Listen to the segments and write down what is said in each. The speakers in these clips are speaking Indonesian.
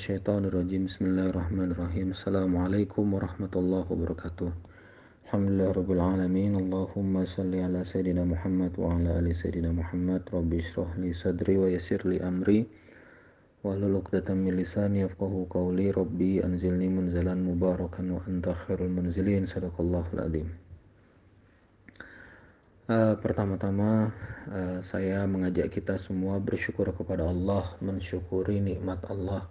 Minasyaitonirrojim Bismillahirrahmanirrahim. Assalamualaikum warahmatullahi wabarakatuh. Alhamdulillah Rabbil Alamin. Allahumma salli ala Sayyidina Muhammad wa ala ali Sayyidina Muhammad. Rabbi israh li sadri wa yasir li amri. Wa luluqdatan min lisani yafqahu qawli. Rabbi anzilni munzalan mubarakan wa anta khairul munzilin. Sadaqallahul adzim Uh, eh, pertama-tama uh, saya mengajak kita semua bersyukur kepada Allah, mensyukuri nikmat Allah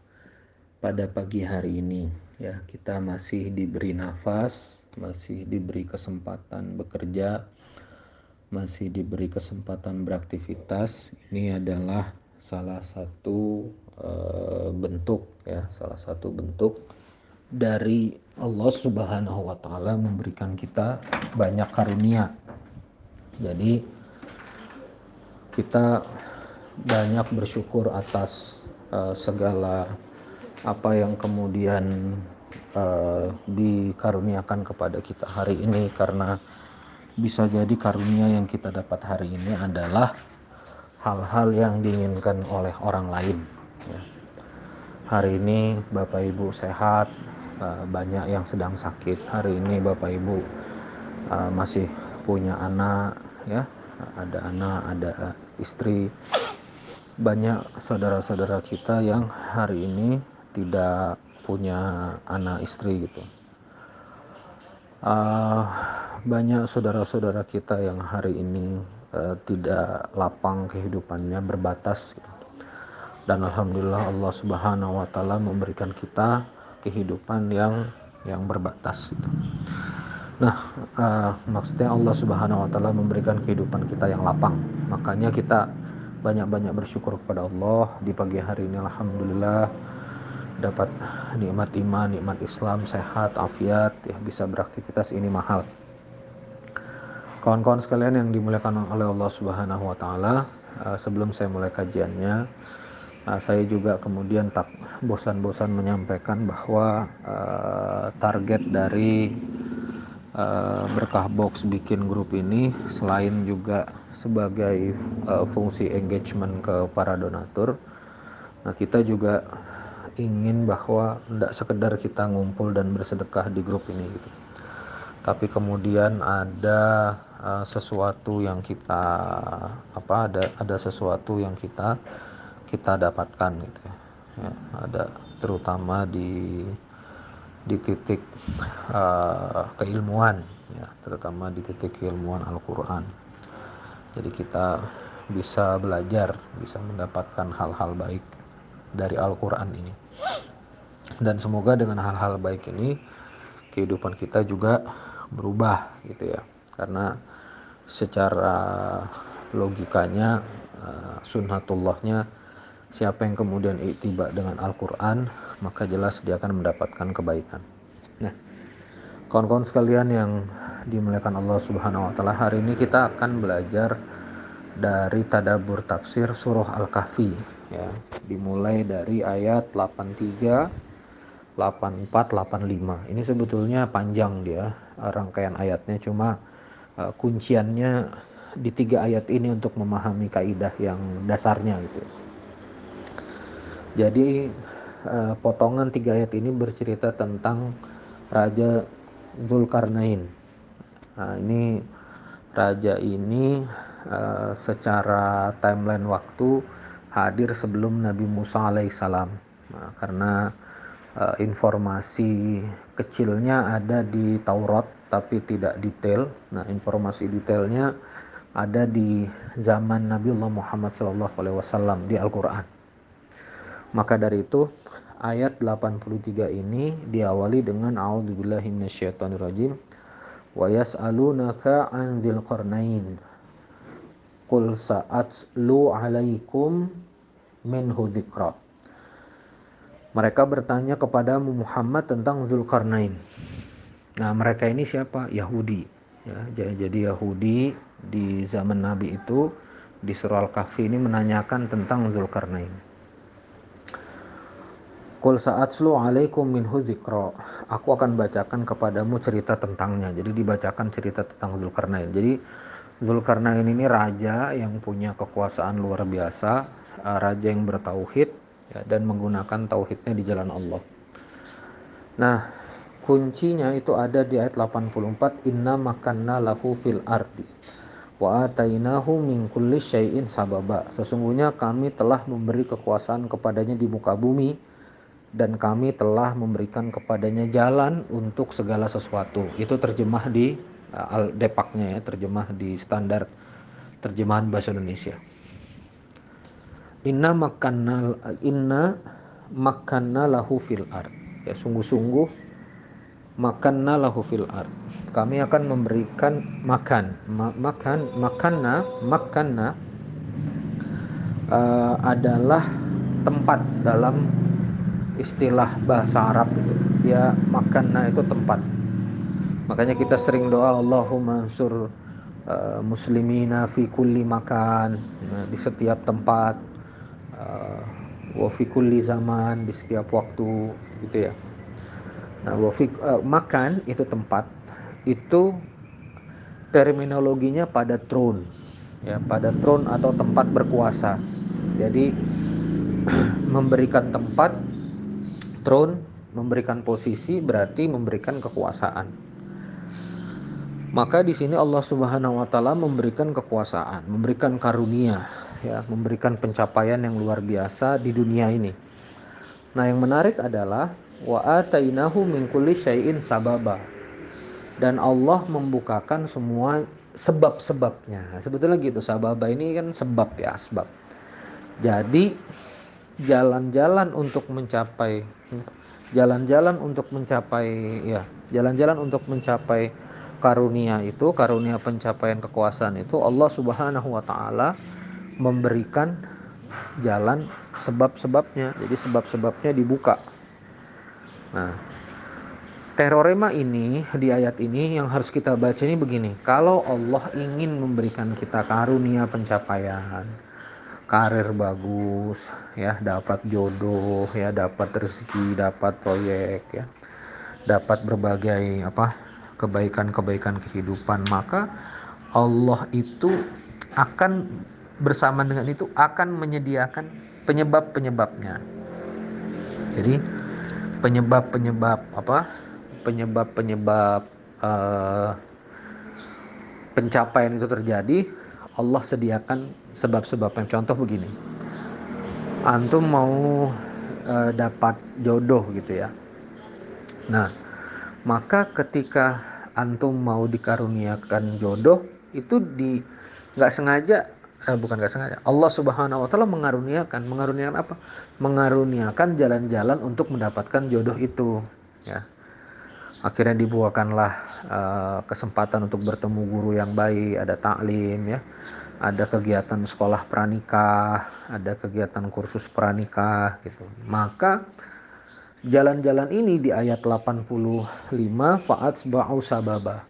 pada pagi hari ini. Ya, kita masih diberi nafas, masih diberi kesempatan bekerja, masih diberi kesempatan beraktivitas. Ini adalah salah satu uh, bentuk ya, salah satu bentuk dari Allah Subhanahu wa taala memberikan kita banyak karunia jadi kita banyak bersyukur atas uh, segala apa yang kemudian uh, dikaruniakan kepada kita hari ini karena bisa jadi karunia yang kita dapat hari ini adalah hal-hal yang diinginkan oleh orang lain. Ya. Hari ini Bapak Ibu sehat, uh, banyak yang sedang sakit. Hari ini Bapak Ibu uh, masih punya anak, ya ada anak ada istri banyak saudara-saudara kita yang hari ini tidak punya anak istri gitu uh, banyak saudara-saudara kita yang hari ini uh, tidak lapang kehidupannya berbatas gitu. dan alhamdulillah Allah Subhanahu wa taala memberikan kita kehidupan yang yang berbatas gitu. Nah, uh, maksudnya Allah Subhanahu wa taala memberikan kehidupan kita yang lapang. Makanya kita banyak-banyak bersyukur kepada Allah di pagi hari ini alhamdulillah dapat nikmat iman, nikmat Islam, sehat, afiat, ya bisa beraktivitas ini mahal. Kawan-kawan sekalian yang dimuliakan oleh Allah Subhanahu wa taala, uh, sebelum saya mulai kajiannya, uh, saya juga kemudian tak bosan-bosan menyampaikan bahwa uh, target dari berkah box bikin grup ini selain juga sebagai fungsi engagement ke para donatur nah kita juga ingin bahwa tidak sekedar kita ngumpul dan bersedekah di grup ini gitu. Tapi kemudian ada uh, sesuatu yang kita apa ada ada sesuatu yang kita kita dapatkan gitu ya, ya ada terutama di di titik uh, keilmuan ya terutama di titik keilmuan Al-Qur'an. Jadi kita bisa belajar, bisa mendapatkan hal-hal baik dari Al-Qur'an ini. Dan semoga dengan hal-hal baik ini kehidupan kita juga berubah gitu ya. Karena secara logikanya uh, sunnatullahnya siapa yang kemudian tiba dengan Al-Quran maka jelas dia akan mendapatkan kebaikan nah kawan-kawan sekalian yang dimuliakan Allah Subhanahu wa taala hari ini kita akan belajar dari tadabur tafsir surah Al-Kahfi ya. Dimulai dari ayat 83 84 85 ini sebetulnya panjang dia rangkaian ayatnya. Cuma uh, kunciannya di tiga ayat ini untuk memahami kaidah yang dasarnya gitu. Jadi uh, potongan tiga ayat ini bercerita tentang Raja Zulkarnain. Nah, ini raja ini uh, secara timeline waktu hadir sebelum Nabi Musa alaihissalam. Nah, karena uh, informasi kecilnya ada di Taurat tapi tidak detail. Nah, informasi detailnya ada di zaman Nabi Allah Muhammad SAW di Al-Quran. Maka dari itu ayat 83 ini diawali dengan a'udzubillahi minasyaitonirrajim wa yas'alunaka 'an dzil qarnain qul sa'atlu 'alaikum minhu dzikra mereka bertanya kepada Muhammad tentang Zulkarnain. Nah, mereka ini siapa? Yahudi. Ya, jadi Yahudi di zaman Nabi itu di surah Al-Kahfi ini menanyakan tentang Zulkarnain. Kul sa'atslu alaikum min zikra. Aku akan bacakan kepadamu cerita tentangnya. Jadi dibacakan cerita tentang Zulkarnain. Jadi Zulkarnain ini raja yang punya kekuasaan luar biasa, eh, raja yang bertauhid, ya, dan menggunakan tauhidnya di jalan Allah. Nah, kuncinya itu ada di ayat 84 inna makanna lahu fil ardi wa atainahu min kulli syai'in sababa. Sesungguhnya kami telah memberi kekuasaan kepadanya di muka bumi dan kami telah memberikan kepadanya jalan untuk segala sesuatu. Itu terjemah di al depaknya ya, terjemah di standar terjemahan bahasa Indonesia. Inna makanna inna makanna lahu fil ard. Ya sungguh-sungguh makanna lahu fil ard kami akan memberikan makan Ma makan makanna makanna uh, adalah tempat dalam istilah bahasa Arab itu dia makanna itu tempat makanya kita sering doa Allahumma ansur uh, muslimina fi kulli makan nah, di setiap tempat uh, wa fi kulli zaman di setiap waktu gitu ya. Nah wa fi, uh, makan itu tempat itu terminologinya pada throne ya pada throne atau tempat berkuasa. Jadi memberikan tempat throne memberikan posisi berarti memberikan kekuasaan maka di sini Allah Subhanahu wa taala memberikan kekuasaan memberikan karunia ya memberikan pencapaian yang luar biasa di dunia ini nah yang menarik adalah wa atainahu min kulli syai'in sababa dan Allah membukakan semua sebab-sebabnya. Sebetulnya gitu, sababa ini kan sebab ya, sebab. Jadi jalan-jalan untuk mencapai jalan-jalan untuk mencapai ya, jalan-jalan untuk mencapai karunia itu, karunia pencapaian kekuasaan itu Allah Subhanahu wa taala memberikan jalan sebab-sebabnya. Jadi sebab-sebabnya dibuka. Nah, Terorema ini di ayat ini yang harus kita baca ini begini. Kalau Allah ingin memberikan kita karunia pencapaian, karir bagus, ya, dapat jodoh, ya, dapat rezeki, dapat proyek, ya. Dapat berbagai apa? Kebaikan-kebaikan kehidupan, maka Allah itu akan bersama dengan itu akan menyediakan penyebab-penyebabnya. Jadi penyebab-penyebab apa? penyebab-penyebab uh, pencapaian itu terjadi Allah sediakan sebab-sebabnya contoh begini antum mau uh, dapat jodoh gitu ya nah maka ketika antum mau dikaruniakan jodoh itu di nggak sengaja eh, bukan nggak sengaja Allah Subhanahu Wa Taala mengaruniakan. Mengaruniakan apa? Mengaruniakan jalan-jalan untuk mendapatkan jodoh itu ya. Akhirnya dibukakanlah uh, kesempatan untuk bertemu guru yang baik ada taklim ya. Ada kegiatan sekolah pranikah ada kegiatan kursus pranikah gitu. Maka jalan-jalan ini di ayat 85 faat ba'u sababa.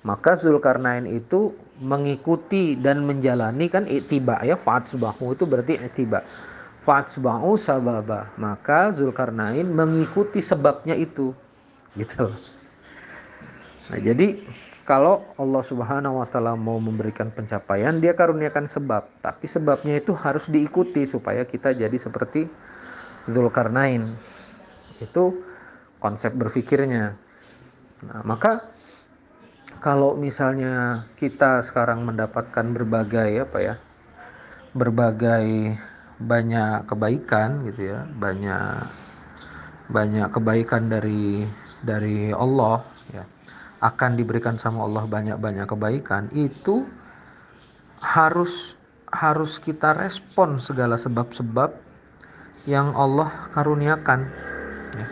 Maka Zulkarnain itu mengikuti dan menjalani kan itiba ya faat subahu itu berarti itiba. Faat ba'u sababa. Maka Zulkarnain mengikuti sebabnya itu. Gitu. Nah jadi kalau Allah Subhanahu wa taala mau memberikan pencapaian dia karuniakan sebab. Tapi sebabnya itu harus diikuti supaya kita jadi seperti Zulkarnain itu konsep berpikirnya. Nah maka kalau misalnya kita sekarang mendapatkan berbagai apa ya berbagai banyak kebaikan gitu ya banyak banyak kebaikan dari dari Allah ya akan diberikan sama Allah banyak-banyak kebaikan itu harus harus kita respon segala sebab-sebab yang Allah karuniakan ya.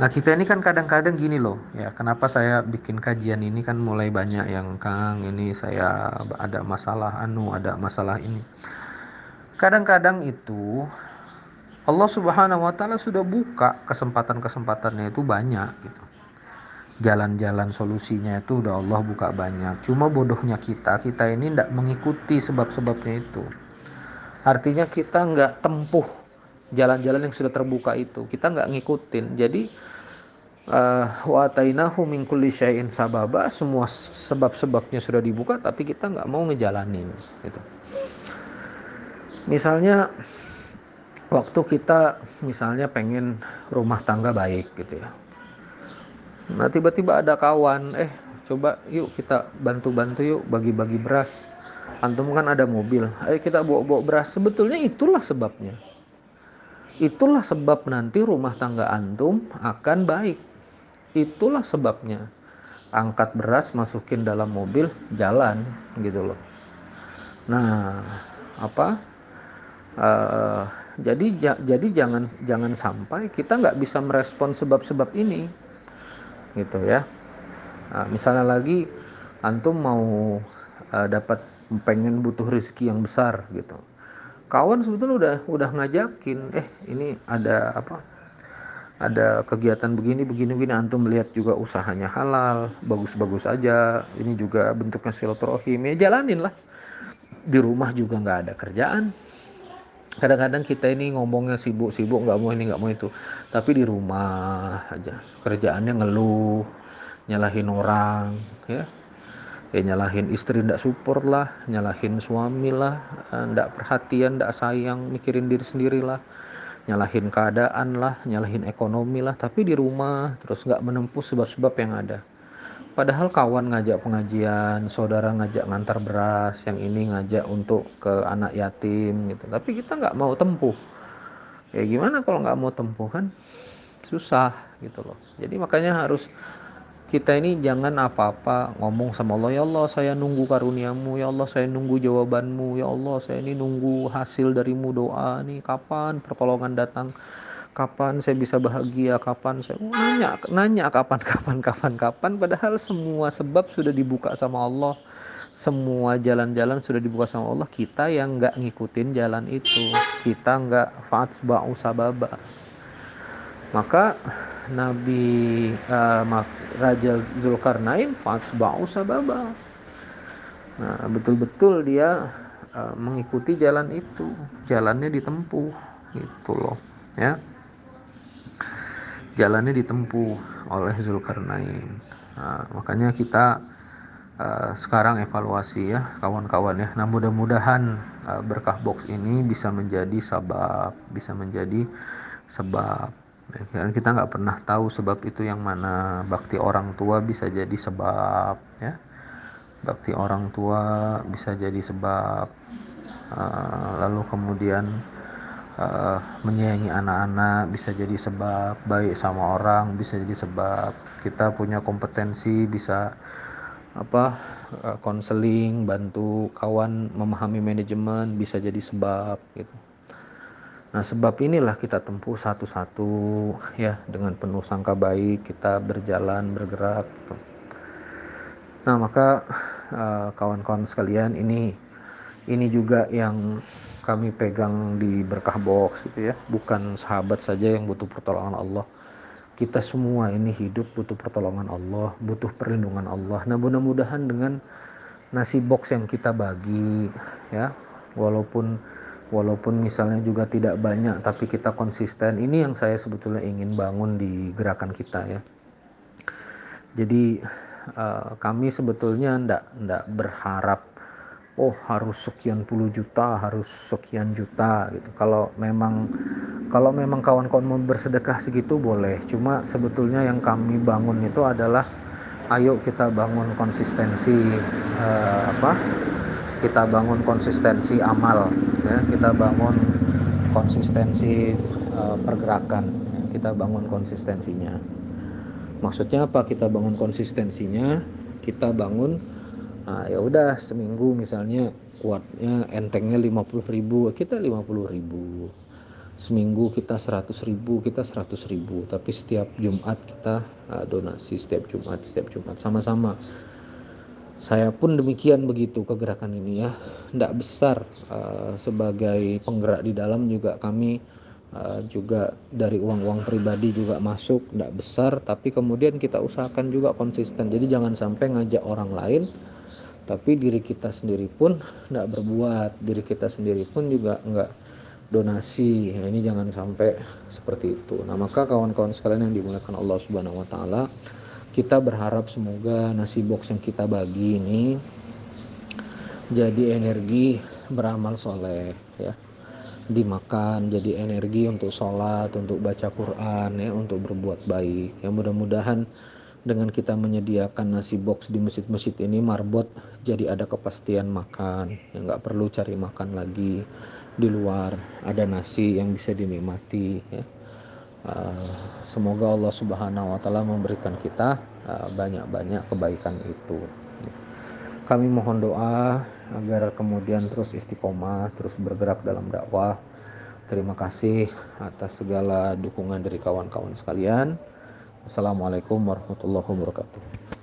Nah kita ini kan kadang-kadang gini loh ya kenapa saya bikin kajian ini kan mulai banyak yang Kang ini saya ada masalah anu ada masalah ini kadang-kadang itu Allah Subhanahu wa taala sudah buka kesempatan-kesempatannya itu banyak gitu. Jalan-jalan solusinya itu udah Allah buka banyak. Cuma bodohnya kita, kita ini tidak mengikuti sebab-sebabnya itu. Artinya kita nggak tempuh jalan-jalan yang sudah terbuka itu. Kita nggak ngikutin. Jadi uh, wa atainahu min kulli syai'in sababa semua sebab-sebabnya sudah dibuka tapi kita nggak mau ngejalanin gitu. Misalnya waktu kita misalnya pengen rumah tangga baik gitu ya nah tiba-tiba ada kawan eh coba yuk kita bantu-bantu yuk bagi-bagi beras antum kan ada mobil ayo kita bawa-bawa beras sebetulnya itulah sebabnya itulah sebab nanti rumah tangga antum akan baik. Itulah sebabnya. Angkat beras masukin dalam mobil jalan gitu loh. Nah apa? Uh, jadi jadi jangan jangan sampai kita nggak bisa merespon sebab-sebab ini gitu ya. Nah, misalnya lagi antum mau uh, dapat pengen butuh rezeki yang besar gitu kawan sebetulnya udah udah ngajakin eh ini ada apa ada kegiatan begini begini begini antum melihat juga usahanya halal bagus-bagus aja ini juga bentuknya silaturahim. Ya jalanin lah. Di rumah juga nggak ada kerjaan. Kadang-kadang kita ini ngomongnya sibuk-sibuk nggak mau ini nggak mau itu. Tapi di rumah aja kerjaannya ngeluh nyalahin orang ya ya nyalahin istri ndak support lah nyalahin suami lah eh, ndak perhatian ndak sayang mikirin diri sendiri lah nyalahin keadaan lah nyalahin ekonomi lah tapi di rumah terus nggak menempuh sebab-sebab yang ada Padahal kawan ngajak pengajian, saudara ngajak ngantar beras, yang ini ngajak untuk ke anak yatim gitu. Tapi kita nggak mau tempuh. Ya gimana kalau nggak mau tempuh kan? Susah gitu loh. Jadi makanya harus kita ini jangan apa-apa ngomong sama Allah ya Allah saya nunggu karuniamu. Ya Allah saya nunggu jawabanmu. Ya Allah saya ini nunggu hasil darimu doa nih. Kapan pertolongan datang? Kapan saya bisa bahagia? Kapan saya nanya nanya kapan kapan kapan kapan. Padahal semua sebab sudah dibuka sama Allah. Semua jalan-jalan sudah dibuka sama Allah. Kita yang nggak ngikutin jalan itu. Kita nggak fatsba'u sababa maka Nabi uh, Raja Zulkarnain fatsba'u sababa nah betul-betul dia uh, mengikuti jalan itu jalannya ditempuh gitu loh ya jalannya ditempuh oleh Zulkarnain. Nah, makanya kita uh, sekarang evaluasi ya kawan-kawan ya. Nah mudah-mudahan uh, berkah box ini bisa menjadi sebab, bisa menjadi sebab. Ya, kita nggak pernah tahu sebab itu yang mana. Bakti orang tua bisa jadi sebab ya. Bakti orang tua bisa jadi sebab. Uh, lalu kemudian uh, menyayangi anak-anak bisa jadi sebab baik sama orang bisa jadi sebab kita punya kompetensi bisa apa konseling uh, bantu kawan memahami manajemen bisa jadi sebab gitu nah sebab inilah kita tempuh satu-satu ya dengan penuh sangka baik kita berjalan bergerak gitu. nah maka uh, kawan-kawan uh, sekalian ini ini juga yang kami pegang di berkah box gitu ya. Bukan sahabat saja yang butuh pertolongan Allah. Kita semua ini hidup butuh pertolongan Allah butuh perlindungan Allah. Nah mudah-mudahan dengan nasi box yang kita bagi ya walaupun walaupun misalnya juga tidak banyak tapi kita konsisten. Ini yang saya sebetulnya ingin bangun di gerakan kita ya. Jadi uh, kami sebetulnya ndak ndak berharap oh harus sekian puluh juta harus sekian juta gitu. Kalau memang kalau memang kawan-kawan mau bersedekah segitu boleh. Cuma sebetulnya yang kami bangun itu adalah ayo kita bangun konsistensi eh, apa kita bangun konsistensi amal ya. Kita bangun konsistensi eh, pergerakan ya, kita bangun konsistensinya. Maksudnya apa? Kita bangun konsistensinya kita bangun nah, ya udah seminggu misalnya kuatnya entengnya 50 ribu kita 50 ribu. Seminggu kita 100 ribu kita 100 ribu. Tapi setiap Jumat kita uh, donasi setiap Jumat setiap Jumat. Sama-sama saya pun demikian begitu kegerakan ini ya. Tidak besar uh, sebagai penggerak di dalam juga kami uh, juga dari uang-uang pribadi juga masuk tidak besar. Tapi kemudian kita usahakan juga konsisten. Jadi jangan sampai ngajak orang lain tapi diri kita sendiri pun tidak berbuat. Diri kita sendiri pun juga enggak donasi. Nah, ini jangan sampai seperti itu. Nah maka kawan-kawan sekalian yang dimuliakan Allah Subhanahu Wa Taala kita berharap semoga nasi box yang kita bagi ini jadi energi beramal soleh ya dimakan jadi energi untuk sholat, untuk baca Quran, ya, untuk berbuat baik. Ya mudah-mudahan dengan kita menyediakan nasi box di masjid-masjid ini marbot jadi ada kepastian makan, ya nggak perlu cari makan lagi di luar, ada nasi yang bisa dinikmati. Ya. Uh, semoga Allah Subhanahu Wa Taala memberikan kita uh, banyak-banyak kebaikan itu. Kami mohon doa agar kemudian terus istiqomah, terus bergerak dalam dakwah. Terima kasih atas segala dukungan dari kawan-kawan sekalian. Assalamualaikum warahmatullahi wabarakatuh.